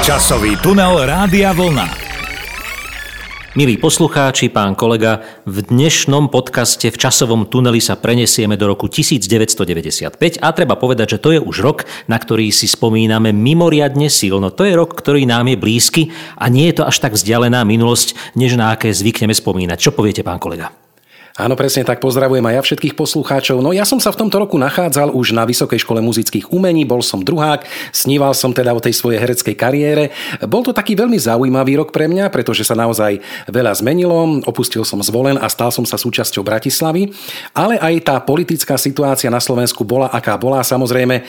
Časový tunel Rádia Vlna. Milí poslucháči, pán kolega, v dnešnom podcaste v časovom tuneli sa prenesieme do roku 1995 a treba povedať, že to je už rok, na ktorý si spomíname mimoriadne silno. To je rok, ktorý nám je blízky a nie je to až tak vzdialená minulosť, než na aké zvykneme spomínať. Čo poviete, pán kolega? Áno, presne tak pozdravujem aj ja všetkých poslucháčov. No ja som sa v tomto roku nachádzal už na Vysokej škole muzických umení, bol som druhák, sníval som teda o tej svojej hereckej kariére. Bol to taký veľmi zaujímavý rok pre mňa, pretože sa naozaj veľa zmenilo, opustil som zvolen a stal som sa súčasťou Bratislavy, ale aj tá politická situácia na Slovensku bola, aká bola. Samozrejme, e,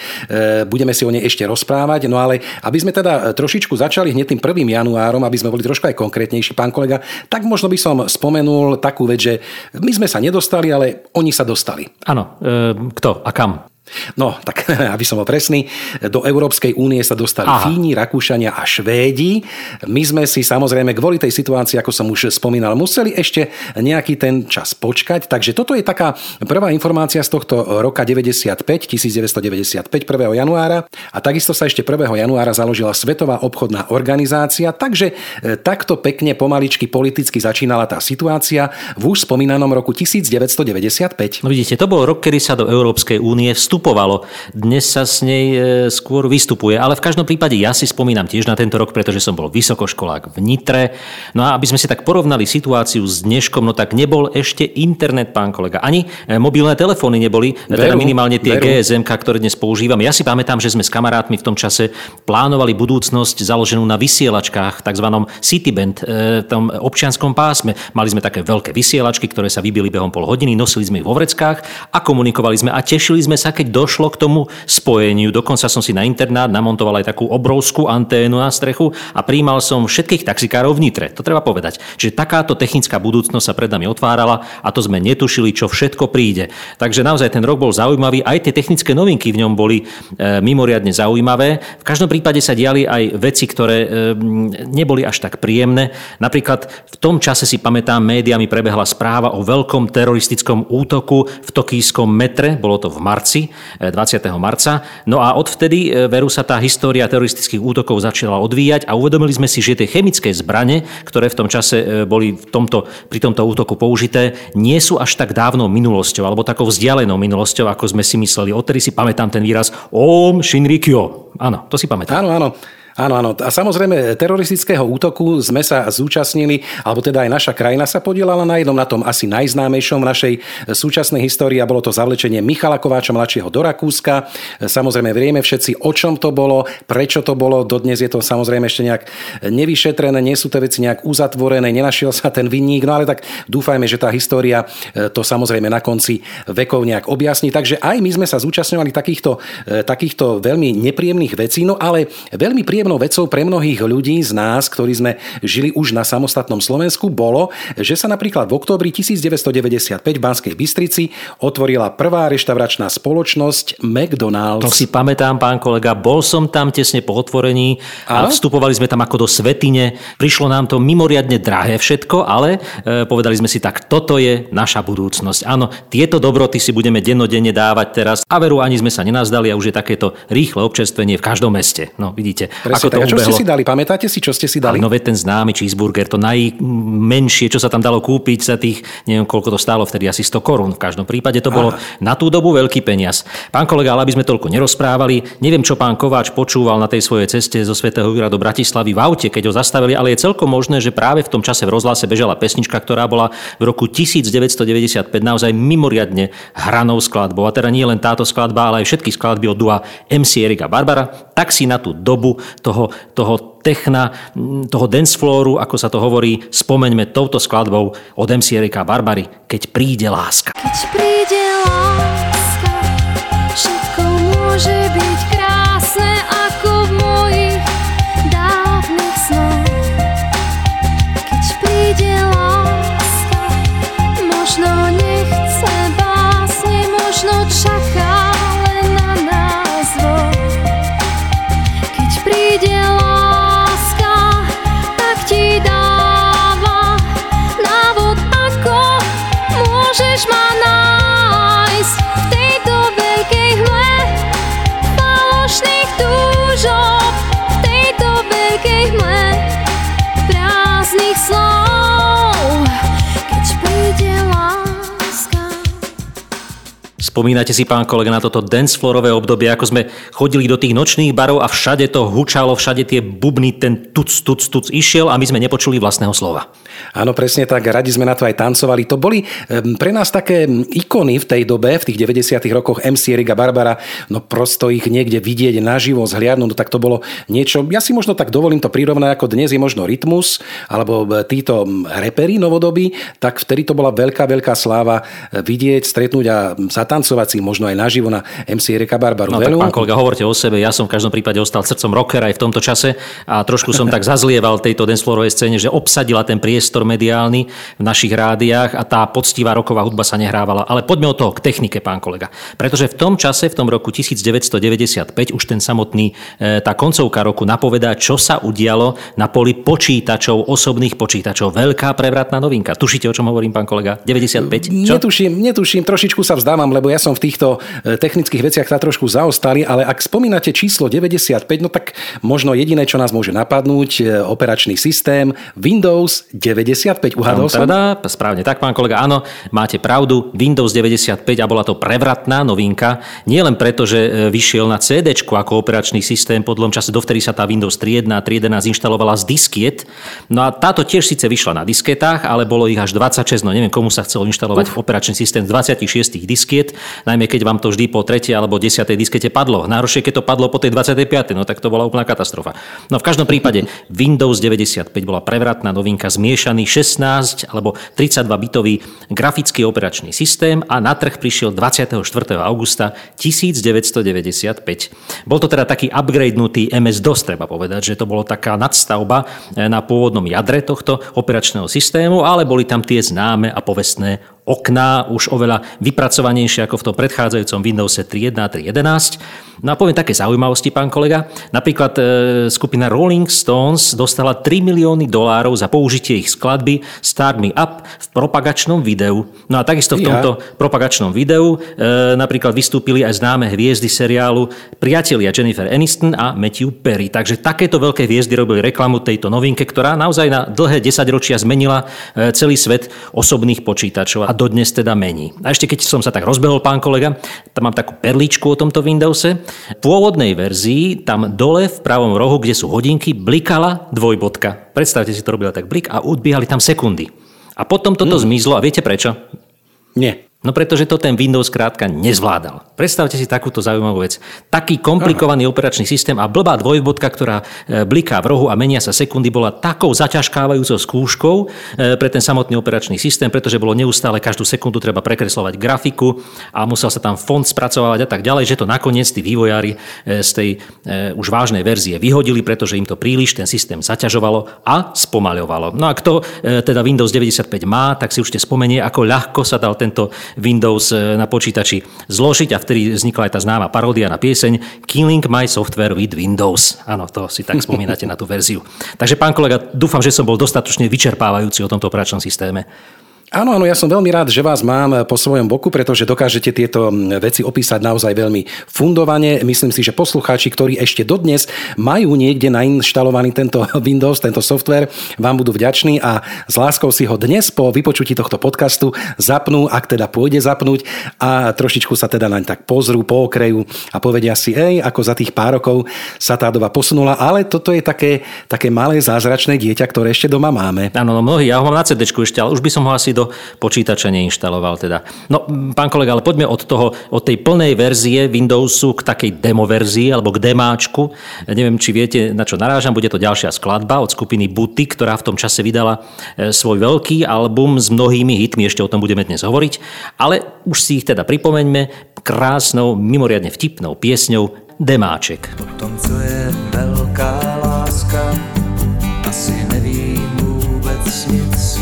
budeme si o nej ešte rozprávať, no ale aby sme teda trošičku začali hneď tým 1. januárom, aby sme boli trošku aj konkrétnejší, pán kolega, tak možno by som spomenul takú vec, že my sme sa nedostali, ale oni sa dostali. Áno, e, kto a kam? No, tak aby som bol presný, do Európskej únie sa dostali Aha. Fíni, Rakúšania a Švédi. My sme si samozrejme kvôli tej situácii, ako som už spomínal, museli ešte nejaký ten čas počkať. Takže toto je taká prvá informácia z tohto roka 95, 1995, 1. januára. A takisto sa ešte 1. januára založila Svetová obchodná organizácia. Takže e, takto pekne pomaličky politicky začínala tá situácia v už spomínanom roku 1995. No vidíte, to bol rok, kedy sa do Európskej únie vstup vstupovalo. Dnes sa s nej e, skôr vystupuje, ale v každom prípade ja si spomínam tiež na tento rok, pretože som bol vysokoškolák v Nitre. No a aby sme si tak porovnali situáciu s dneškom, no tak nebol ešte internet, pán kolega. Ani e, mobilné telefóny neboli, teda veru, teda minimálne tie veru. GSM, ktoré dnes používame. Ja si pamätám, že sme s kamarátmi v tom čase plánovali budúcnosť založenú na vysielačkách, tzv. Cityband, e, tom občianskom pásme. Mali sme také veľké vysielačky, ktoré sa vybili behom pol hodiny, nosili sme ich vo vreckách a komunikovali sme a tešili sme sa, keď došlo k tomu spojeniu. Dokonca som si na internát namontoval aj takú obrovskú anténu na strechu a príjmal som všetkých taxikárov v Nitre. To treba povedať. Čiže takáto technická budúcnosť sa pred nami otvárala a to sme netušili, čo všetko príde. Takže naozaj ten rok bol zaujímavý. Aj tie technické novinky v ňom boli e, mimoriadne zaujímavé. V každom prípade sa diali aj veci, ktoré e, neboli až tak príjemné. Napríklad v tom čase si pamätám, médiami prebehla správa o veľkom teroristickom útoku v tokijskom metre, bolo to v marci 20. marca. No a odvtedy e, veru sa tá história teroristických útokov začala odvíjať a uvedomili sme si, že tie chemické zbrane, ktoré v tom čase e, boli v tomto, pri tomto útoku použité, nie sú až tak dávnou minulosťou alebo takou vzdialenou minulosťou, ako sme si mysleli. Odtedy si pamätám ten výraz Om Shinrikyo. Áno, to si pamätám. Áno, áno. Áno, áno. A samozrejme, teroristického útoku sme sa zúčastnili, alebo teda aj naša krajina sa podielala na jednom, na tom asi najznámejšom v našej súčasnej histórii a bolo to zavlečenie Michala Kováča mladšieho do Rakúska. Samozrejme, vieme všetci, o čom to bolo, prečo to bolo. Dodnes je to samozrejme ešte nejak nevyšetrené, nie sú tie veci nejak uzatvorené, nenašiel sa ten vinník, no ale tak dúfajme, že tá história e, to samozrejme na konci vekov nejak objasní. Takže aj my sme sa zúčastňovali takýchto, e, takýchto veľmi nepríjemných vecí, no ale veľmi príjemných príjemnou vecou pre mnohých ľudí z nás, ktorí sme žili už na samostatnom Slovensku, bolo, že sa napríklad v októbri 1995 v Banskej Bystrici otvorila prvá reštauračná spoločnosť McDonald's. To si pamätám, pán kolega, bol som tam tesne po otvorení a, a vstupovali sme tam ako do svetine. Prišlo nám to mimoriadne drahé všetko, ale e, povedali sme si tak, toto je naša budúcnosť. Áno, tieto dobroty si budeme dennodenne dávať teraz a veru ani sme sa nenazdali a už je takéto rýchle občerstvenie v každom meste. No vidíte, Presne ako tak. to a čo ubehlo. ste si dali? Pamätáte si, čo ste si dali? No veď ten známy cheeseburger, to najmenšie, čo sa tam dalo kúpiť za tých, neviem koľko to stálo vtedy, asi 100 korún. V každom prípade to bolo Aha. na tú dobu veľký peniaz. Pán kolega, ale aby sme toľko nerozprávali, neviem, čo pán Kováč počúval na tej svojej ceste zo Svetého Jura do Bratislavy v aute, keď ho zastavili, ale je celkom možné, že práve v tom čase v rozhlase bežala pesnička, ktorá bola v roku 1995 naozaj mimoriadne hranou skladbou. A teda nie len táto skladba, ale aj všetky skladby od dua MC Erika Barbara, tak si na tú dobu toho, toho techna, toho danceflooru, ako sa to hovorí, spomeňme touto skladbou od MC Erika Barbary, Keď príde láska. Keď príde láska, Spomínate si, pán kolega, na toto dancefloorové obdobie, ako sme chodili do tých nočných barov a všade to hučalo, všade tie bubny, ten tuc, tuc, tuc išiel a my sme nepočuli vlastného slova. Áno, presne tak, radi sme na to aj tancovali. To boli pre nás také ikony v tej dobe, v tých 90. rokoch MC Riga Barbara, no prosto ich niekde vidieť naživo, zhliadnúť, no tak to bolo niečo, ja si možno tak dovolím to prirovnať, ako dnes je možno rytmus, alebo títo repery novodobí, tak vtedy to bola veľká, veľká sláva vidieť, stretnúť a zatancovať si možno aj naživo na MC Erika Barbaru. No tak pán kolega, hovorte o sebe, ja som v každom prípade ostal srdcom rockera aj v tomto čase a trošku som tak zazlieval tejto dancefloorovej scéne, že obsadila ten priestor mediálny v našich rádiách a tá poctivá roková hudba sa nehrávala. Ale poďme od toho k technike, pán kolega. Pretože v tom čase, v tom roku 1995, už ten samotný, e, tá koncovka roku napovedá, čo sa udialo na poli počítačov, osobných počítačov. Veľká prevratná novinka. Tušíte, o čom hovorím, pán kolega? 95? Čo? Netuším, netuším, trošičku sa vzdávam, lebo ja som v týchto e, technických veciach sa trošku zaostali, ale ak spomínate číslo 95, no tak možno jediné, čo nás môže napadnúť, e, operačný systém Windows 95. Uhádol som? Teda, správne tak, pán kolega, áno, máte pravdu. Windows 95 a bola to prevratná novinka. Nie len preto, že e, vyšiel na CD ako operačný systém po dlhom čase, dovtedy sa tá Windows 3.1 a 3.11 inštalovala z diskiet. No a táto tiež síce vyšla na disketách, ale bolo ich až 26, no neviem, komu sa chcelo inštalovať Uf. operačný systém z 26 diskiet, najmä keď vám to vždy po 3. alebo 10. diskete padlo. Najhoršie, keď to padlo po tej 25. no tak to bola úplná katastrofa. No v každom prípade Windows 95 bola prevratná novinka, zmiešaný 16 alebo 32 bitový grafický operačný systém a na trh prišiel 24. augusta 1995. Bol to teda taký upgradenutý MS-DOS, treba povedať, že to bolo taká nadstavba eh, na pôvodnom jadre tohto operačného systému, ale boli tam tie známe a povestné okná, už oveľa vypracovanejšie ako v tom predchádzajúcom Windows 3.1 a 3.11. No a poviem také zaujímavosti, pán kolega. Napríklad e, skupina Rolling Stones dostala 3 milióny dolárov za použitie ich skladby Start Me Up v propagačnom videu. No a takisto v tomto propagačnom videu e, napríklad vystúpili aj známe hviezdy seriálu Priatelia Jennifer Aniston a Matthew Perry. Takže takéto veľké hviezdy robili reklamu tejto novinke, ktorá naozaj na dlhé desaťročia zmenila e, celý svet osobných počítačov a dodnes teda mení. A ešte keď som sa tak rozbehol, pán kolega, tam mám takú perličku o tomto Windowse. V pôvodnej verzii tam dole v pravom rohu, kde sú hodinky, blikala dvojbodka. Predstavte si, to robila tak blik a odbiehali tam sekundy. A potom toto mm. zmizlo a viete prečo? Nie. No pretože to ten Windows krátka nezvládal. Predstavte si takúto zaujímavú vec. Taký komplikovaný Aha. operačný systém a blbá dvojbodka, ktorá e, bliká v rohu a menia sa sekundy, bola takou zaťažkávajúcou skúškou e, pre ten samotný operačný systém, pretože bolo neustále každú sekundu treba prekreslovať grafiku a musel sa tam fond spracovávať a tak ďalej, že to nakoniec tí vývojári e, z tej už vážnej verzie vyhodili, pretože im to príliš ten systém zaťažovalo a spomaľovalo. No a kto teda Windows 95 má, tak si už spomenie, ako ľahko sa dal tento Windows e, na počítači zložiť a vtedy vznikla aj tá známa paródia na pieseň Killing my software with Windows. Áno, to si tak spomínate na tú verziu. Takže pán kolega, dúfam, že som bol dostatočne vyčerpávajúci o tomto operačnom systéme. Áno, áno, ja som veľmi rád, že vás mám po svojom boku, pretože dokážete tieto veci opísať naozaj veľmi fundovane. Myslím si, že poslucháči, ktorí ešte dodnes majú niekde nainštalovaný tento Windows, tento software, vám budú vďační a s láskou si ho dnes po vypočutí tohto podcastu zapnú, ak teda pôjde zapnúť a trošičku sa teda naň tak pozrú, pookrejú a povedia si, ej, ako za tých pár rokov sa tá doba posunula, ale toto je také, také malé zázračné dieťa, ktoré ešte doma máme. Áno, no mnohí, ja ho mám na CD ešte, ale už by som ho asi do do počítača neinštaloval. Teda. No, pán kolega, ale poďme od toho, od tej plnej verzie Windowsu k takej demo verzii alebo k demáčku. Neviem, či viete, na čo narážam. Bude to ďalšia skladba od skupiny Buty, ktorá v tom čase vydala e, svoj veľký album s mnohými hitmi. Ešte o tom budeme dnes hovoriť. Ale už si ich teda pripomeňme krásnou, mimoriadne vtipnou piesňou Demáček. Po tom, co je veľká láska, asi nevím vôbec nic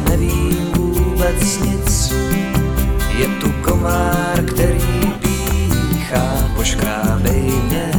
vlastně nevím vůbec nic. Je tu komár, který píchá, poškrábej mě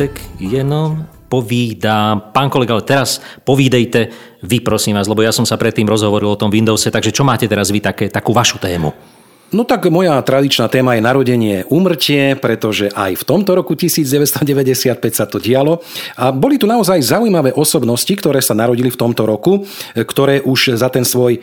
zbytek jenom povídám. Pán kolega, ale teraz povídejte vy, prosím vás, lebo ja som sa predtým rozhovoril o tom Windowse, takže čo máte teraz vy také, takú vašu tému? No tak moja tradičná téma je narodenie, umrtie, pretože aj v tomto roku 1995 sa to dialo. A boli tu naozaj zaujímavé osobnosti, ktoré sa narodili v tomto roku, ktoré už za ten svoj e,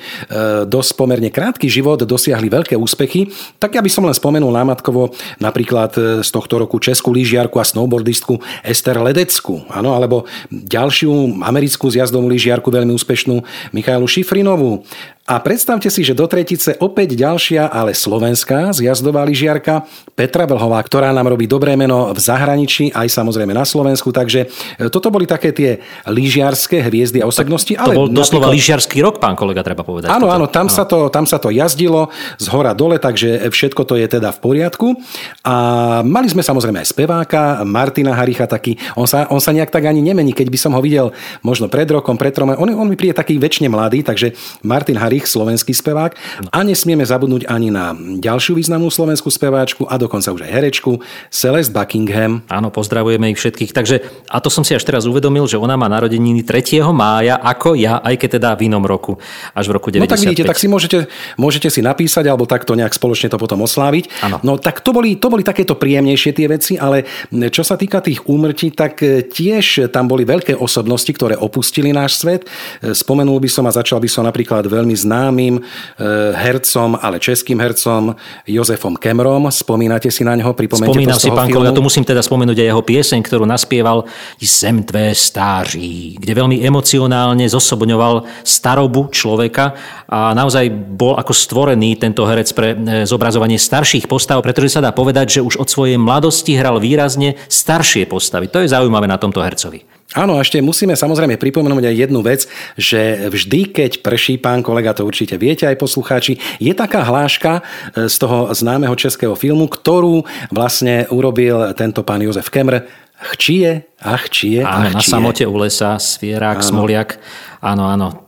dosť pomerne krátky život dosiahli veľké úspechy. Tak ja by som len spomenul námatkovo napríklad e, z tohto roku českú lyžiarku a snowboardistku Ester Ledecku, áno, alebo ďalšiu americkú zjazdovú lyžiarku veľmi úspešnú Michailu Šifrinovú, a predstavte si, že do tretice opäť ďalšia, ale slovenská zjazdová lyžiarka Petra Vlhová, ktorá nám robí dobré meno v zahraničí, aj samozrejme na Slovensku. Takže e, toto boli také tie lyžiarske hviezdy a osobnosti. Tak to ale bol doslova napríklad... lyžiarsky rok, pán kolega, treba povedať. Áno, áno, tam, áno. Sa to, tam sa to jazdilo z hora dole, takže všetko to je teda v poriadku. A mali sme samozrejme aj speváka, Martina Haricha taký, on sa, on sa nejak tak ani nemení, keď by som ho videl možno pred rokom, pred troma, on, on mi príde taký väčšine mladý, takže Martin Harich Ulrich, slovenský spevák. A nesmieme zabudnúť ani na ďalšiu významnú slovenskú speváčku a dokonca už aj herečku Celeste Buckingham. Áno, pozdravujeme ich všetkých. Takže, a to som si až teraz uvedomil, že ona má narodeniny 3. mája, ako ja, aj keď teda v inom roku, až v roku 95. No tak vidíte, tak si môžete, môžete si napísať, alebo takto nejak spoločne to potom osláviť. Áno. No tak to boli, to boli takéto príjemnejšie tie veci, ale čo sa týka tých úmrtí, tak e, tiež tam boli veľké osobnosti, ktoré opustili náš svet. E, spomenul by som a začal by som napríklad veľmi známym eh, hercom, ale českým hercom Jozefom Kemrom. Spomínate si na neho? Pripomente Spomínam to si, pán kolega, tu musím teda spomenúť aj jeho pieseň, ktorú naspieval Zem tvé stáří, kde veľmi emocionálne zosobňoval starobu človeka a naozaj bol ako stvorený tento herec pre eh, zobrazovanie starších postav, pretože sa dá povedať, že už od svojej mladosti hral výrazne staršie postavy. To je zaujímavé na tomto hercovi. Áno, ešte musíme samozrejme pripomenúť aj jednu vec, že vždy, keď prší, pán kolega, to určite viete aj poslucháči, je taká hláška e, z toho známeho českého filmu, ktorú vlastne urobil tento pán Jozef Kemr. Chčie a chčie a chčie. na samote u lesa, svierák, áno. smoliak. Áno, áno,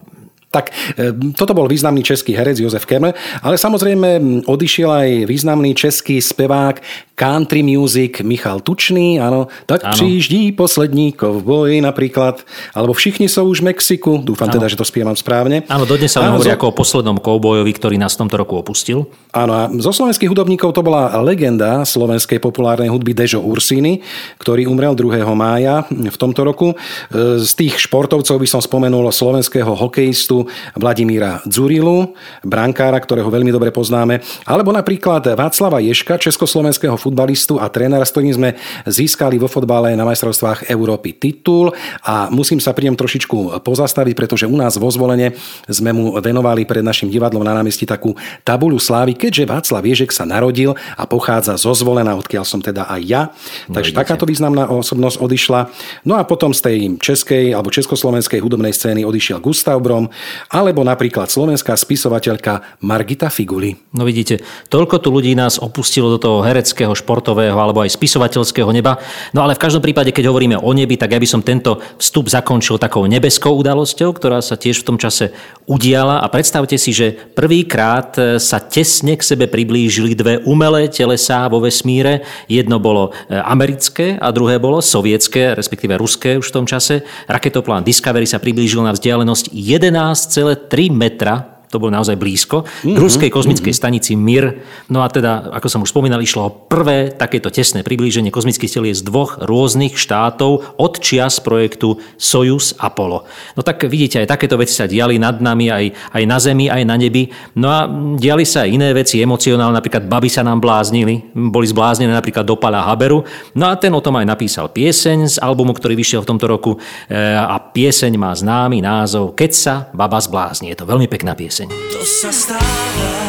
tak e, toto bol významný český herec Jozef Kemel, ale samozrejme odišiel aj významný český spevák country music Michal Tučný, áno, tak áno. přijíždí poslední kovboj napríklad, alebo všichni sú už v Mexiku, dúfam áno. teda, že to spievam správne. Áno, dodnes sa hovorí zo... ako o poslednom kovbojovi, ktorý nás v tomto roku opustil. Áno, a zo slovenských hudobníkov to bola legenda slovenskej populárnej hudby Dežo Ursini, ktorý umrel 2. mája v tomto roku. E, z tých športovcov by som spomenul slovenského hokejistu Vladimíra Dzurilu, brankára, ktorého veľmi dobre poznáme, alebo napríklad Václava Ješka, československého futbalistu a trénera, s ktorým sme získali vo fotbale na majstrovstvách Európy titul a musím sa pri ňom trošičku pozastaviť, pretože u nás vo zvolenie sme mu venovali pred našim divadlom na námestí takú tabuľu slávy, keďže Václav Ježek sa narodil a pochádza zo zvolená, odkiaľ som teda aj ja. No, Takže takáto významná osobnosť odišla. No a potom z tej českej alebo československej hudobnej scény odišiel Gustav Brom, alebo napríklad slovenská spisovateľka Margita Figuli. No vidíte, toľko tu ľudí nás opustilo do toho hereckého, športového alebo aj spisovateľského neba. No ale v každom prípade, keď hovoríme o nebi, tak ja by som tento vstup zakončil takou nebeskou udalosťou, ktorá sa tiež v tom čase udiala. A predstavte si, že prvýkrát sa tesne k sebe priblížili dve umelé telesá vo vesmíre. Jedno bolo e, americké a druhé bolo sovietské, respektíve ruské už v tom čase. Raketoplán Discovery sa priblížil na vzdialenosť 11 12,3 metra to bolo naozaj blízko, mm-hmm. ruskej kozmickej mm-hmm. stanici Mir. No a teda, ako som už spomínal, išlo o prvé takéto tesné priblíženie kozmických telies z dvoch rôznych štátov od čias projektu Sojus Apollo. No tak vidíte, aj takéto veci sa diali nad nami, aj, aj na Zemi, aj na nebi. No a diali sa aj iné veci emocionálne, napríklad baby sa nám bláznili, boli zbláznené napríklad do Pala Haberu. No a ten o tom aj napísal pieseň z albumu, ktorý vyšiel v tomto roku e, a pieseň má známy názov Keď sa baba zblázni. Je to veľmi pekná pieseň pieseň. To sa stáva,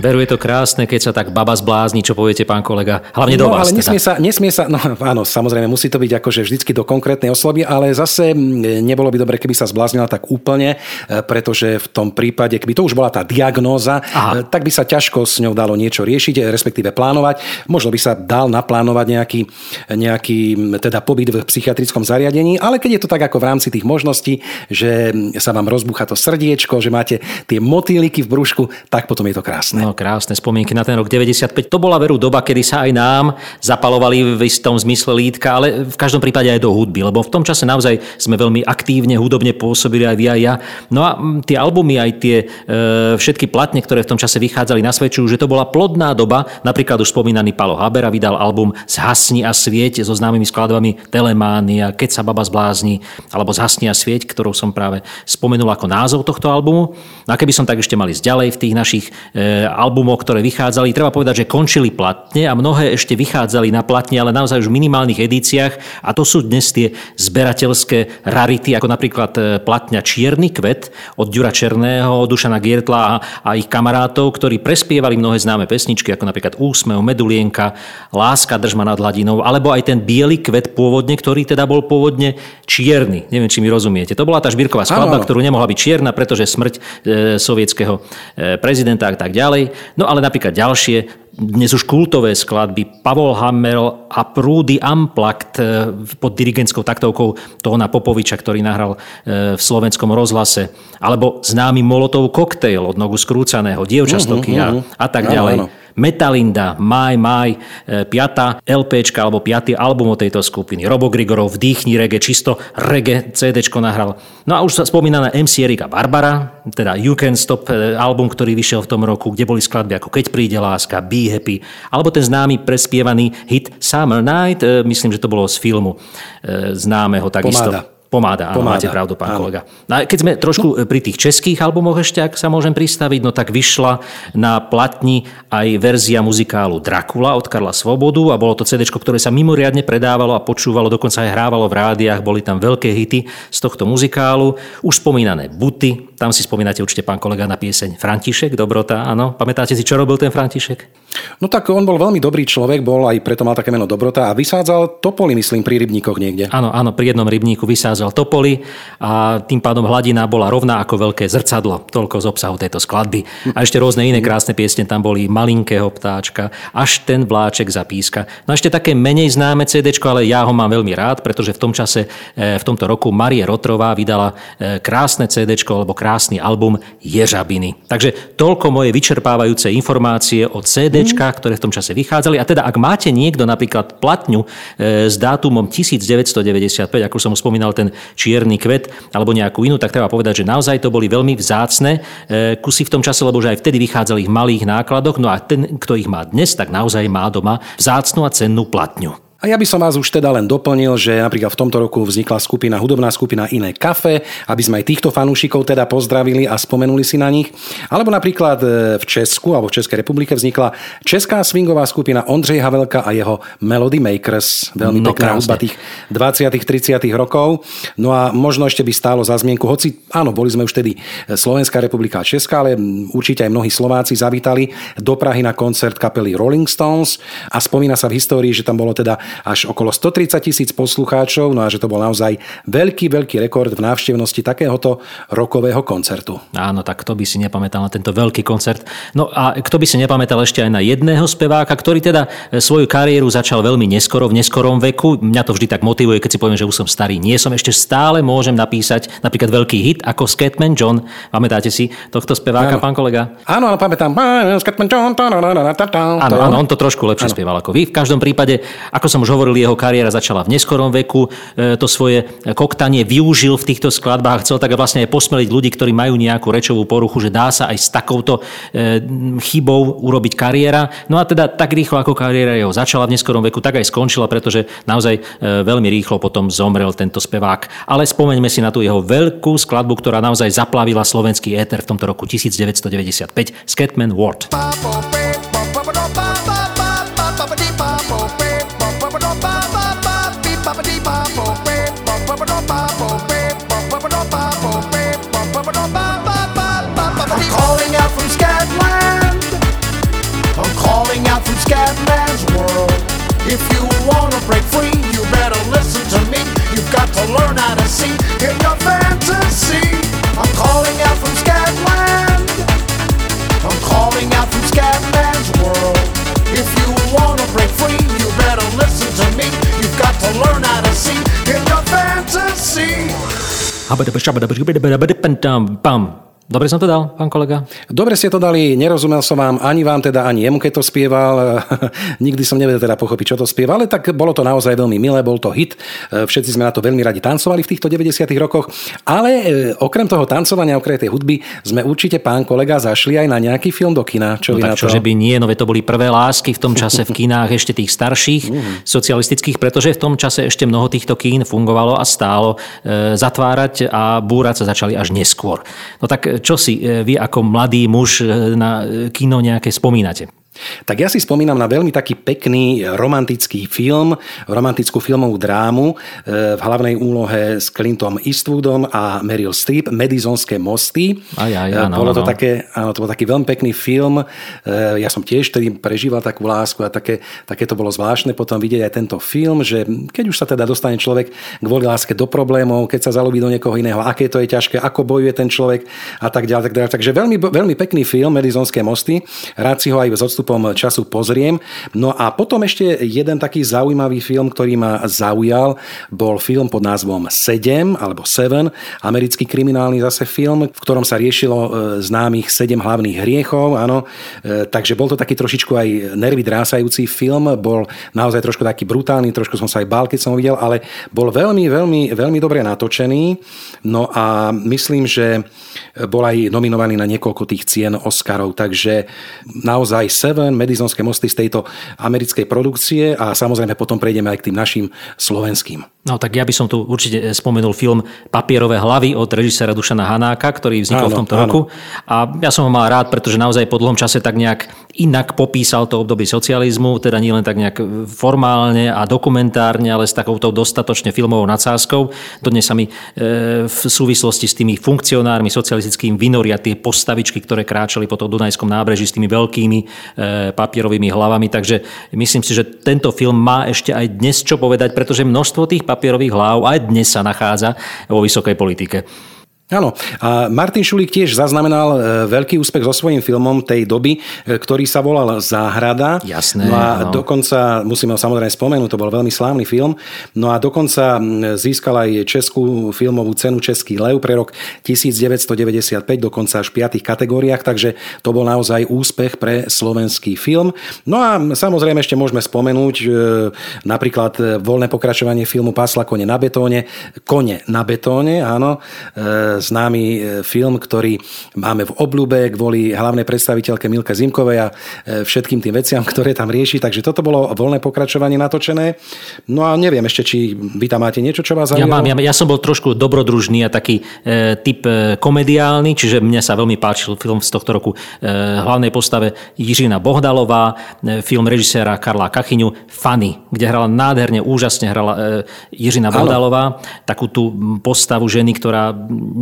Veru, je to krásne, keď sa tak baba zblázni, čo poviete, pán kolega. Hlavne do no, vás. ale nesmie teda. sa, nesmie sa, no áno, samozrejme, musí to byť akože vždycky do konkrétnej osoby, ale zase nebolo by dobre, keby sa zbláznila tak úplne, e, pretože v tom prípade, keby to už bola tá diagnóza, Aha. e, tak by sa ťažko s ňou dalo niečo riešiť, respektíve plánovať. Možno by sa dal naplánovať nejaký, nejaký teda pobyt v psychiatrickom zariadení, ale keď je to tak ako v rámci tých možností, že sa vám rozbucha to srdiečko, že máte tie motýliky v brúšku, tak potom je to krásne. No krásne spomienky na ten rok 95. To bola veru doba, kedy sa aj nám zapalovali v istom zmysle lítka, ale v každom prípade aj do hudby, lebo v tom čase naozaj sme veľmi aktívne hudobne pôsobili aj vy aj ja. No a mm, tie albumy, aj tie e, všetky platne, ktoré v tom čase vychádzali, nasvedčujú, že to bola plodná doba. Napríklad už spomínaný Palo Habera vydal album Zhasni a svieť so známymi skladbami Telemánia, Keď sa baba zblázni, alebo Zhasni a svieť, ktorou som práve spomenul ako názov tohto albumu. No a keby som tak ešte mali ďalej v tých našich e, albumoch, ktoré vychádzali. Treba povedať, že končili platne a mnohé ešte vychádzali na platne, ale naozaj už v minimálnych edíciách. A to sú dnes tie zberateľské rarity, ako napríklad e, platňa Čierny kvet od Ďura Černého, Dušana Giertla a, a ich kamarátov, ktorí prespievali mnohé známe pesničky, ako napríklad Úsmev, Medulienka, Láska držma nad hladinou, alebo aj ten biely kvet pôvodne, ktorý teda bol pôvodne čierny. Neviem, či mi rozumiete. To bola tá šbírková skladba, áno. ktorú nemohla byť čierna, pretože smrť e, sovietského e, prezidenta a tak ďalej. No ale napríklad ďalšie, dnes už kultové skladby Pavol Hammer a Prúdy Amplakt e, pod dirigentskou taktovkou Tóna Popoviča, ktorý nahral e, v slovenskom rozhlase. Alebo známy Molotov koktejl od Nogu Skrúcaného, Dievča z Tokia a tak Áno, ďalej. áno. Metalinda, Maj, Maj, e, piata LPčka alebo piatý album od tejto skupiny. Robo Grigorov, Vdýchni reggae, čisto reggae CDčko nahral. No a už sa spomínaná MC Erika Barbara, teda You Can Stop e, album, ktorý vyšiel v tom roku, kde boli skladby ako Keď príde láska, Be Happy, alebo ten známy prespievaný hit Summer Night, e, myslím, že to bolo z filmu e, známeho takisto. Pomáda. Pomáda, áno, Pomáda, máte pravdu, pán áno. kolega. No a keď sme trošku pri tých českých albumoch ešte, ak sa môžem pristaviť, no tak vyšla na platni aj verzia muzikálu Dracula od Karla Svobodu a bolo to CD, ktoré sa mimoriadne predávalo a počúvalo, dokonca aj hrávalo v rádiách, boli tam veľké hity z tohto muzikálu. Už spomínané Buty, tam si spomínate určite pán kolega na pieseň František, Dobrota, áno. Pamätáte si, čo robil ten František? No tak on bol veľmi dobrý človek, bol aj preto mal také meno Dobrota a vysádzal topoly, myslím, pri rybníkoch niekde. Áno, áno, pri jednom rybníku vysádzal topoly a tým pádom hladina bola rovná ako veľké zrcadlo. Toľko z obsahu tejto skladby. A ešte rôzne iné krásne piesne tam boli Malinkého ptáčka, až ten vláček zapíska. No ešte také menej známe CD, ale ja ho mám veľmi rád, pretože v tom čase, e, v tomto roku Marie Rotrová vydala e, krásne CD alebo krásny album Ježabiny. Takže toľko moje vyčerpávajúce informácie o CD, ktoré v tom čase vychádzali. A teda, ak máte niekto napríklad platňu e, s dátumom 1995, ako som spomínal, ten čierny kvet, alebo nejakú inú, tak treba povedať, že naozaj to boli veľmi vzácne e, kusy v tom čase, lebo že aj vtedy vychádzali v malých nákladoch. No a ten, kto ich má dnes, tak naozaj má doma vzácnu a cennú platňu. A ja by som vás už teda len doplnil, že napríklad v tomto roku vznikla skupina, hudobná skupina Iné kafe, aby sme aj týchto fanúšikov teda pozdravili a spomenuli si na nich. Alebo napríklad e, v Česku alebo v Českej republike vznikla česká swingová skupina Ondřej Havelka a jeho Melody Makers. Veľmi No, pekná hudba tých 20 30 rokov. No a možno ešte by stálo za zmienku, hoci áno, boli sme už tedy Slovenská republika a Česká, ale určite aj mnohí Slováci zavítali do Prahy na koncert kapely Rolling Stones a spomína sa v histórii, že tam bolo teda až okolo 130 tisíc poslucháčov, no a že to bol naozaj veľký, veľký rekord v návštevnosti takéhoto rokového koncertu. Áno, tak kto by si nepamätal na tento veľký koncert. No a kto by si nepamätal ešte aj na jedného speváka, ktorý teda e, svoju kariéru začal veľmi neskoro, v neskorom veku. Mňa to vždy tak motivuje, keď si poviem, že už som starý. Nie som ešte stále, môžem napísať napríklad veľký hit ako Scatman John. Pamätáte si tohto speváka, Áno. pán kolega? Áno, áno, pamätám. Áno, áno, on to trošku lepšie spieval ako vy. V každom prípade, ako som už hovoril, jeho kariéra začala v neskorom veku. E, To svoje koktanie využil v týchto skladbách chcel tak vlastne aj posmeliť ľudí, ktorí majú nejakú rečovú poruchu, že dá sa aj s takouto e, chybou urobiť kariéra. No a teda tak rýchlo, ako kariéra jeho začala v neskorom veku, tak aj skončila, pretože naozaj e, veľmi rýchlo potom zomrel tento spevák. Ale spomeňme si na tú jeho veľkú skladbu, ktorá naozaj zaplavila slovenský éter v tomto roku 1995, Scatman Ward. Habada bashaba da bashaba da bada bada bam. Dobre som to dal, pán kolega? Dobre ste to dali, nerozumel som vám, ani vám teda, ani jemu, keď to spieval. Nikdy som nevedel teda pochopiť, čo to spieval, ale tak bolo to naozaj veľmi milé, bol to hit. Všetci sme na to veľmi radi tancovali v týchto 90. rokoch. Ale e, okrem toho tancovania, okrem tej hudby, sme určite, pán kolega, zašli aj na nejaký film do kina. Čo no vy tak na to? čo, že by nie, no to boli prvé lásky v tom čase v kinách ešte tých starších socialistických, pretože v tom čase ešte mnoho týchto kín fungovalo a stálo e, zatvárať a búrať sa začali až neskôr. No tak čo si e, vy ako mladý muž e, na kino nejaké spomínate? Tak ja si spomínam na veľmi taký pekný romantický film, romantickú filmovú drámu e, v hlavnej úlohe s Clintom Eastwoodom a Meryl Streep, Medizonské mosty. Aj, aj, áno, Bolo to také, áno, to bol taký veľmi pekný film. Ja som tiež tedy prežíval takú lásku a také, také to bolo zvláštne potom vidieť aj tento film, že keď už sa teda dostane človek kvôli láske do problémov, keď sa zalúbi do niekoho iného, aké to je ťažké, ako bojuje ten človek a tak ďalej. Tak ďalej. Takže veľmi, veľmi pekný film Medizonské mosty. Rád si ho aj s odstupom času pozriem. No a potom ešte jeden taký zaujímavý film, ktorý ma zaujal, bol film pod názvom 7 alebo 7, americký kriminálny zase film, v ktorom sa riešilo e, známych 7 hlavných hriechov, áno. E, Takže bol to taký trošičku aj nervy drásajúci film, bol naozaj trošku taký brutálny, trošku som sa aj bál, keď som ho videl, ale bol veľmi, veľmi, veľmi dobre natočený. No a myslím, že bol aj nominovaný na niekoľko tých cien Oscarov, takže naozaj Seven, Medizonské mosty z tejto americkej produkcie a samozrejme potom prejdeme aj k tým našim slovenským. No tak ja by som tu určite spomenul film Papierové hlavy od režisera Dušana Hanáka, ktorý vznikol Áno, v tomto áno. roku. A ja som ho mal rád, pretože naozaj po dlhom čase tak nejak inak popísal to obdobie socializmu, teda nie len tak nejak formálne a dokumentárne, ale s takouto dostatočne filmovou nadsázkou. Dodnes sa mi e, v súvislosti s tými funkcionármi socialistickými vynoria tie postavičky, ktoré kráčali po tom Dunajskom nábreží s tými veľkými e, papierovými hlavami. Takže myslím si, že tento film má ešte aj dnes čo povedať, pretože množstvo tých papierových hlav aj dnes sa nachádza vo vysokej politike. Áno, a Martin Šulík tiež zaznamenal e, veľký úspech so svojím filmom tej doby, e, ktorý sa volal Záhrada. Jasné, No a áno. dokonca, musíme ho samozrejme spomenúť, to bol veľmi slávny film, no a dokonca získal aj Českú filmovú cenu Český lev pre rok 1995, dokonca až v piatých kategóriách, takže to bol naozaj úspech pre slovenský film. No a samozrejme ešte môžeme spomenúť e, napríklad voľné pokračovanie filmu Pásla kone na betóne, Kone na betóne, áno, známy e, film, ktorý máme v obľúbe kvôli hlavnej predstaviteľke Milke Zimkovej a e, všetkým tým veciam, ktoré tam rieši. Takže toto bolo voľné pokračovanie natočené. No a neviem ešte, či vy tam máte niečo, čo vás Ja, zaujalo. mám, ja, ja som bol trošku dobrodružný a taký e, typ e, komediálny, čiže mne sa veľmi páčil film z tohto roku e, hlavnej postave Jiřina Bohdalová, e, film režiséra Karla Kachyňu Fanny, kde hrala nádherne, úžasne hrala e, Jiřina Bohdalová, takú tú postavu ženy, ktorá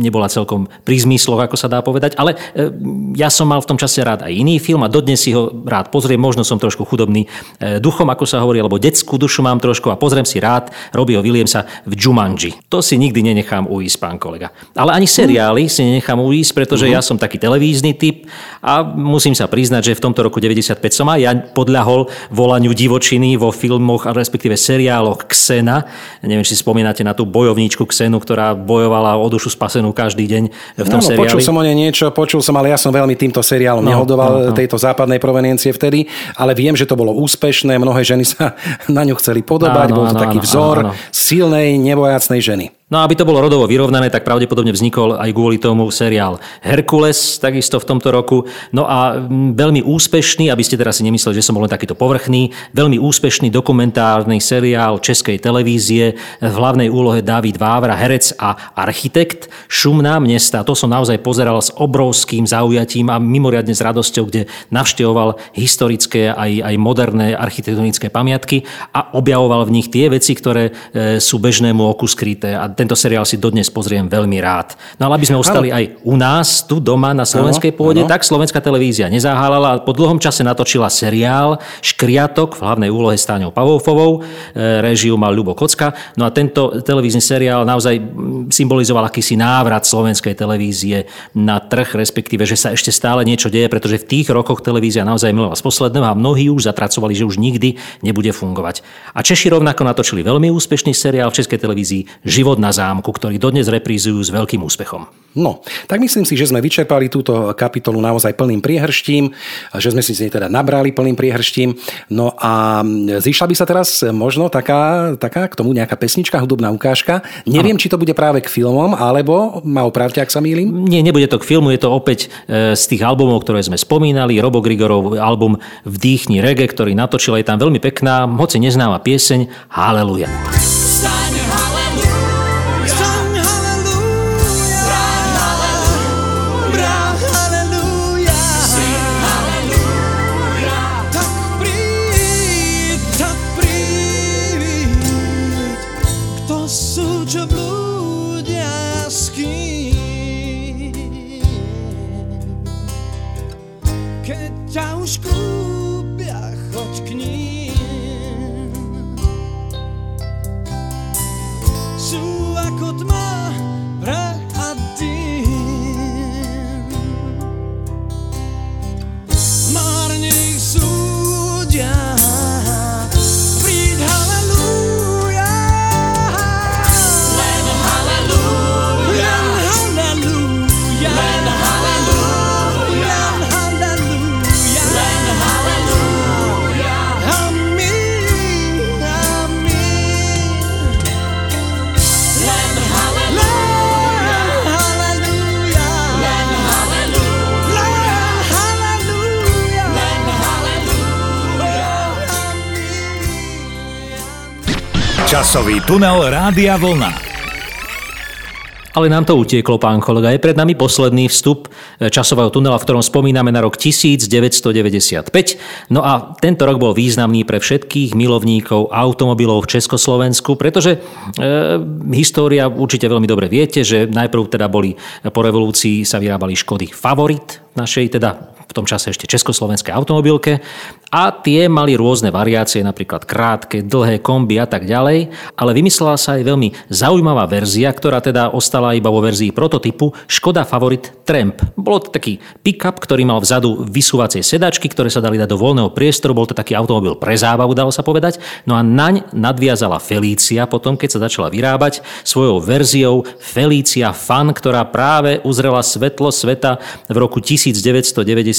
nebola celkom pri zmysloch, ako sa dá povedať, ale e, ja som mal v tom čase rád aj iný film a dodnes si ho rád pozriem, možno som trošku chudobný e, duchom, ako sa hovorí, alebo detskú dušu mám trošku a pozriem si rád Robbieho Williamsa v Jumanji. To si nikdy nenechám uísť, pán kolega. Ale ani seriály si nenechám uísť, pretože ja som taký televízny typ a musím sa priznať, že v tomto roku 95 som aj ja podľahol volaniu divočiny vo filmoch, a respektíve seriáloch Xena. Neviem, či si spomínate na tú bojovníčku Xenu, ktorá bojovala o dušu spasenú každý deň v tom Áno, seriáli. počul som o nej niečo, počul som, ale ja som veľmi týmto seriálom No, nehodoval no, no. tejto západnej proveniencie vtedy, ale viem, že to bolo úspešné, mnohé ženy sa na ňu chceli podobať, Áno, bol to áno, taký áno, vzor áno. silnej, nebojacnej ženy. No a aby to bolo rodovo vyrovnané, tak pravdepodobne vznikol aj kvôli tomu seriál Herkules, takisto v tomto roku. No a mm, veľmi úspešný, aby ste teraz si nemysleli, že som bol len takýto povrchný, veľmi úspešný dokumentárny seriál Českej televízie v hlavnej úlohe David Vávra, herec a architekt Šumná mesta. To som naozaj pozeral s obrovským zaujatím a mimoriadne s radosťou, kde navštevoval historické aj, aj moderné architektonické pamiatky a objavoval v nich tie veci, ktoré e, sú bežnému oku skryté. A tento seriál si dodnes pozriem veľmi rád. No ale aby sme ostali aj u nás, tu doma na slovenskej pôde, tak slovenská televízia nezaháľala a po dlhom čase natočila seriál Škriatok v hlavnej úlohe s Táňou Pavovfovou, e, režiu mal Ľubo Kocka. No a tento televízny seriál naozaj symbolizoval akýsi návrat slovenskej televízie na trh, respektíve, že sa ešte stále niečo deje, pretože v tých rokoch televízia naozaj milovala z posledného a mnohí už zatracovali, že už nikdy nebude fungovať. A Češi rovnako natočili veľmi úspešný seriál v Českej televízii Život na na zámku, ktorý dodnes reprízujú s veľkým úspechom. No, tak myslím si, že sme vyčerpali túto kapitolu naozaj plným priehrštím, že sme si z nej teda nabrali plným priehrštím. No a zišla by sa teraz možno taká, taká k tomu nejaká pesnička, hudobná ukážka. Neviem, ano. či to bude práve k filmom, alebo ma opravte, ak sa mýlim. Nie, nebude to k filmu, je to opäť e, z tých albumov, ktoré sme spomínali. Robo Grigorov album Vdýchni reggae, ktorý natočil, je tam veľmi pekná, hoci neznáma pieseň Haleluja. Časový tunel Rádia Vlna. Ale nám to utieklo, pán kolega. Je pred nami posledný vstup e, časového tunela, v ktorom spomíname na rok 1995. No a tento rok bol významný pre všetkých milovníkov automobilov v Československu, pretože e, história určite veľmi dobre viete, že najprv teda boli po revolúcii sa vyrábali Škody Favorit, našej teda v tom čase ešte československej automobilke a tie mali rôzne variácie, napríklad krátke, dlhé komby a tak ďalej, ale vymyslela sa aj veľmi zaujímavá verzia, ktorá teda ostala iba vo verzii prototypu Škoda Favorit Tramp. Bolo to taký pick-up, ktorý mal vzadu vysúvacie sedačky, ktoré sa dali dať do voľného priestoru, bol to taký automobil pre zábavu, dalo sa povedať. No a naň nadviazala Felícia potom, keď sa začala vyrábať svojou verziou Felícia Fan, ktorá práve uzrela svetlo sveta v roku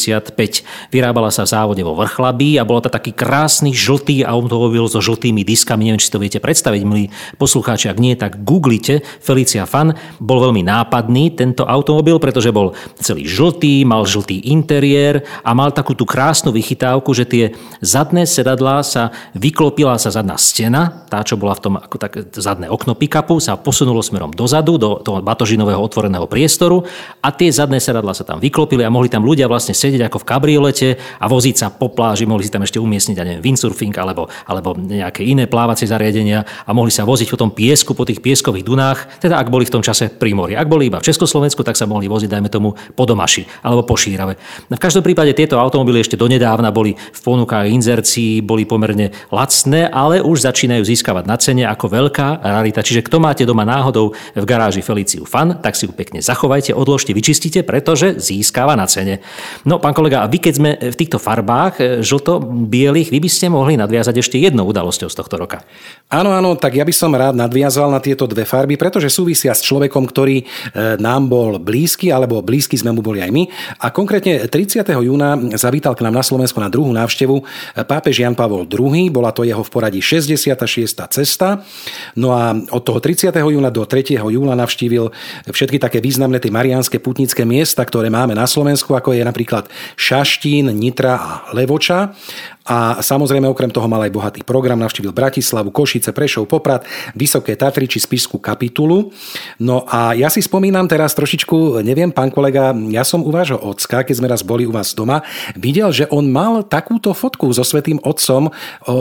1995. Vyrábala sa v závode vo Vrchlabi slabý a bolo to taký krásny žltý automobil so žltými diskami. Neviem, či to viete predstaviť, milí poslucháči. Ak nie, tak googlite Felicia Fan. Bol veľmi nápadný tento automobil, pretože bol celý žltý, mal žltý interiér a mal takú tú krásnu vychytávku, že tie zadné sedadlá sa vyklopila sa zadná stena, tá, čo bola v tom ako tak zadné okno pick-upu, sa posunulo smerom dozadu, do toho batožinového otvoreného priestoru a tie zadné sedadlá sa tam vyklopili a mohli tam ľudia vlastne sedieť ako v kabriolete a voziť sa po pláži mohli si tam ešte umiestniť, ja neviem, windsurfing alebo, alebo nejaké iné plávacie zariadenia a mohli sa voziť po tom piesku, po tých pieskových dunách, teda ak boli v tom čase pri mori. Ak boli iba v Československu, tak sa mohli voziť, dajme tomu, po Domaši alebo po Šírave. V každom prípade tieto automobily ešte donedávna boli v ponukách inzercií, boli pomerne lacné, ale už začínajú získavať na cene ako veľká rarita. Čiže kto máte doma náhodou v garáži Feliciu Fan, tak si ju pekne zachovajte, odložte, vyčistite, pretože získava na cene. No, pán kolega, a vy keď sme v týchto farbách, žlto-bielých, vy by ste mohli nadviazať ešte jednou udalosťou z tohto roka. Áno, áno, tak ja by som rád nadviazal na tieto dve farby, pretože súvisia s človekom, ktorý e, nám bol blízky, alebo blízky sme mu boli aj my. A konkrétne 30. júna zavítal k nám na Slovensku na druhú návštevu e, pápež Jan Pavol II. Bola to jeho v poradí 66. cesta. No a od toho 30. júna do 3. júla navštívil všetky také významné tie marianské putnické miesta, ktoré máme na Slovensku, ako je napríklad Šaštín, Nitra a Levoča. A samozrejme okrem toho mal aj bohatý program, navštívil Bratislavu, Košice, Prešov, Poprad, Vysoké Tatry či Spišskú kapitulu. No a ja si spomínam teraz trošičku, neviem, pán kolega, ja som u vášho ocka, keď sme raz boli u vás doma, videl, že on mal takúto fotku so Svetým Otcom,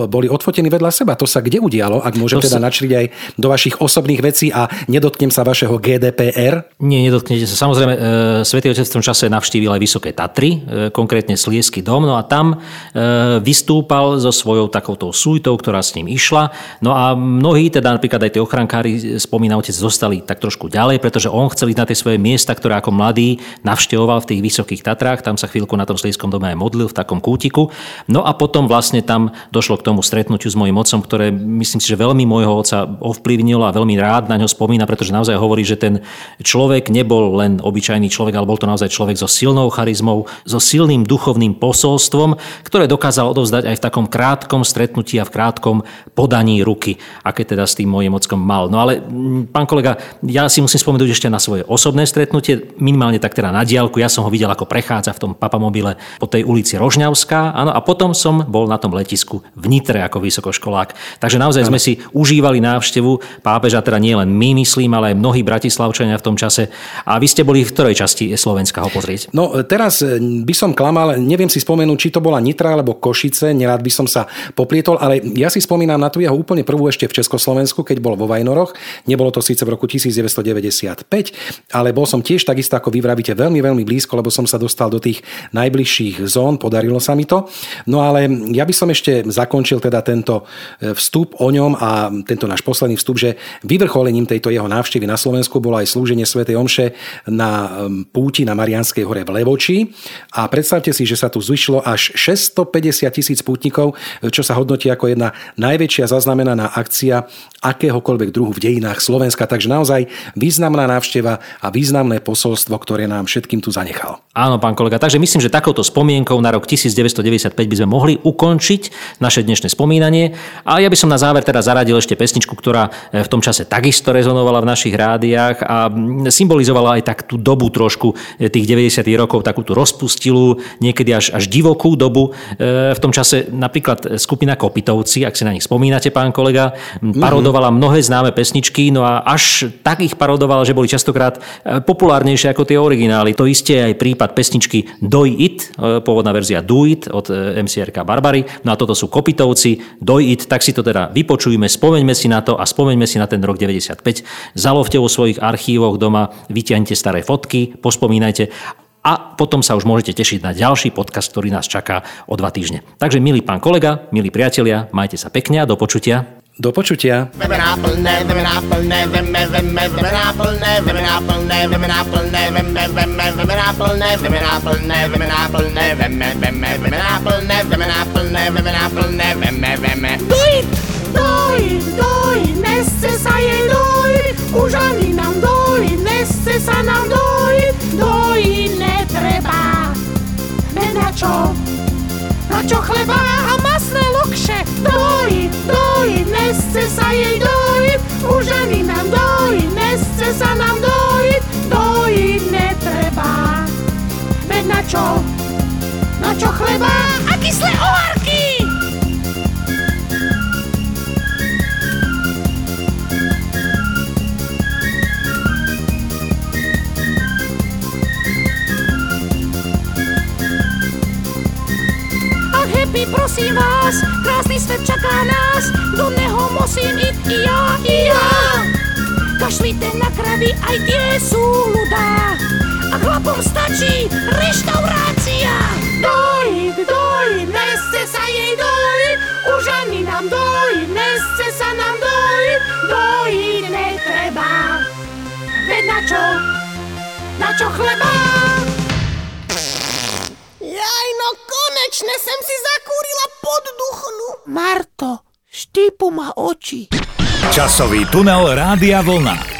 boli odfotení vedľa seba. To sa kde udialo, ak môžem teda sa... načriť aj do vašich osobných vecí a nedotknem sa vašeho GDPR? Nie, nedotknete sa. Samozrejme, e, Svetý Otec v tom čase navštívil aj Vysoké Tatry e, konkrétne Sliesky dom, no a tam e, vystúpal so svojou takouto sújtou, ktorá s ním išla. No a mnohí, teda napríklad aj tí ochrankári, spomína otec, zostali tak trošku ďalej, pretože on chcel ísť na tie svoje miesta, ktoré ako mladý navštevoval v tých vysokých Tatrách, tam sa chvíľku na tom Slieskom dome aj modlil v takom kútiku. No a potom vlastne tam došlo k tomu stretnutiu s mojim otcom, ktoré myslím si, že veľmi môjho otca ovplyvnilo a veľmi rád na ňo spomína, pretože naozaj hovorí, že ten človek nebol len obyčajný človek, ale bol to naozaj človek so silnou charizmou, so silným duchovným posolstvom, ktoré dokázal odovzdať aj v takom krátkom stretnutí a v krátkom podaní ruky, aké teda s tým mojim ockom mal. No ale, mm, pán kolega, ja si musím spomenúť ešte na svoje osobné stretnutie, minimálne tak teda na diálku. Ja som ho videl, ako prechádza v tom papamobile po tej ulici Rožňavská, áno, a potom som bol na tom letisku v Nitre ako vysokoškolák. Takže naozaj sme si užívali návštevu pápeža, teda nie len my, myslím, ale aj mnohí bratislavčania v tom čase. A vy ste boli v ktorej časti Slovenska ho pozrieť? No teraz e, by som klamal, neviem si spomenúť, či to bola Nitra alebo Košice, nerád by som sa poplietol, ale ja si spomínam na tú jeho úplne prvú ešte v Československu, keď bol vo Vajnoroch. Nebolo to síce v roku 1995, ale bol som tiež takisto, ako vy vravíte, veľmi, veľmi blízko, lebo som sa dostal do tých najbližších zón, podarilo sa mi to. No ale ja by som ešte zakončil teda tento e, vstup o ňom a tento náš posledný vstup, že vyvrcholením tejto jeho návštevy na Slovensku bolo aj slúženie svätej Omše na púti na Marianskej hore v Levoči a predstavte si, že sa tu zvyšlo až 650 tisíc pútnikov, čo sa hodnotí ako jedna najväčšia zaznamenaná akcia akéhokoľvek druhu v dejinách Slovenska. Takže naozaj významná návšteva a významné posolstvo, ktoré nám všetkým tu zanechal. Áno, pán kolega, takže myslím, že takouto spomienkou na rok 1995 by sme mohli ukončiť naše dnešné spomínanie. A ja by som na záver teda zaradil ešte pesničku, ktorá e, v tom čase takisto rezonovala v našich rádiách a symbolizovala aj tak tú dobu trošku e, tých 90. rokov, takú tú rozpustilú, niekedy až, až divokú dobu. E, v tom čase napríklad skupina Kopitovci, ak si na nich spomínate, pán kolega, parodovala mnohé známe pesničky, no a až tak ich parodovala, že boli častokrát populárnejšie ako tie originály. To isté aj prípad pesničky Doj It, pôvodná verzia Do It od MCRK Barbary. No a toto sú Kopitovci, Doj It, tak si to teda vypočujme, spomeňme si na to a spomeňme si na ten rok 95. Zalovte vo svojich archívoch doma, vyťahnite staré fotky, pospomínajte a potom sa už môžete tešiť na ďalší podcast, ktorý nás čaká o dva týždne. Takže milý pán kolega, milí priatelia, majte sa pekne a do počutia. Do počutia. Doj, doj, doj, nechce sa jej doj, už ani nám doj, nechce sa nám doj čo, na čo chleba a masné lokše, doj, doj, nechce sa jej doj, už ani nám doj, nechce sa nám doj, doj netreba. Veď na čo, na čo chleba a kyslé oharky? Prosím vás, krásny svet čaká nás, do neho musím ísť i ja, i ja. Kašlite na kravy, aj tie sú ľudá, a chlapom stačí reštaurácia. Doj, doj, neste sa jej doj, už ani nám doj, neste sa nám doj, doj netreba. Veď na čo, na čo chleba? Konečne sem si zakúrila podduchnu. Marto, štípu ma oči. Časový tunel Rádia Vlna.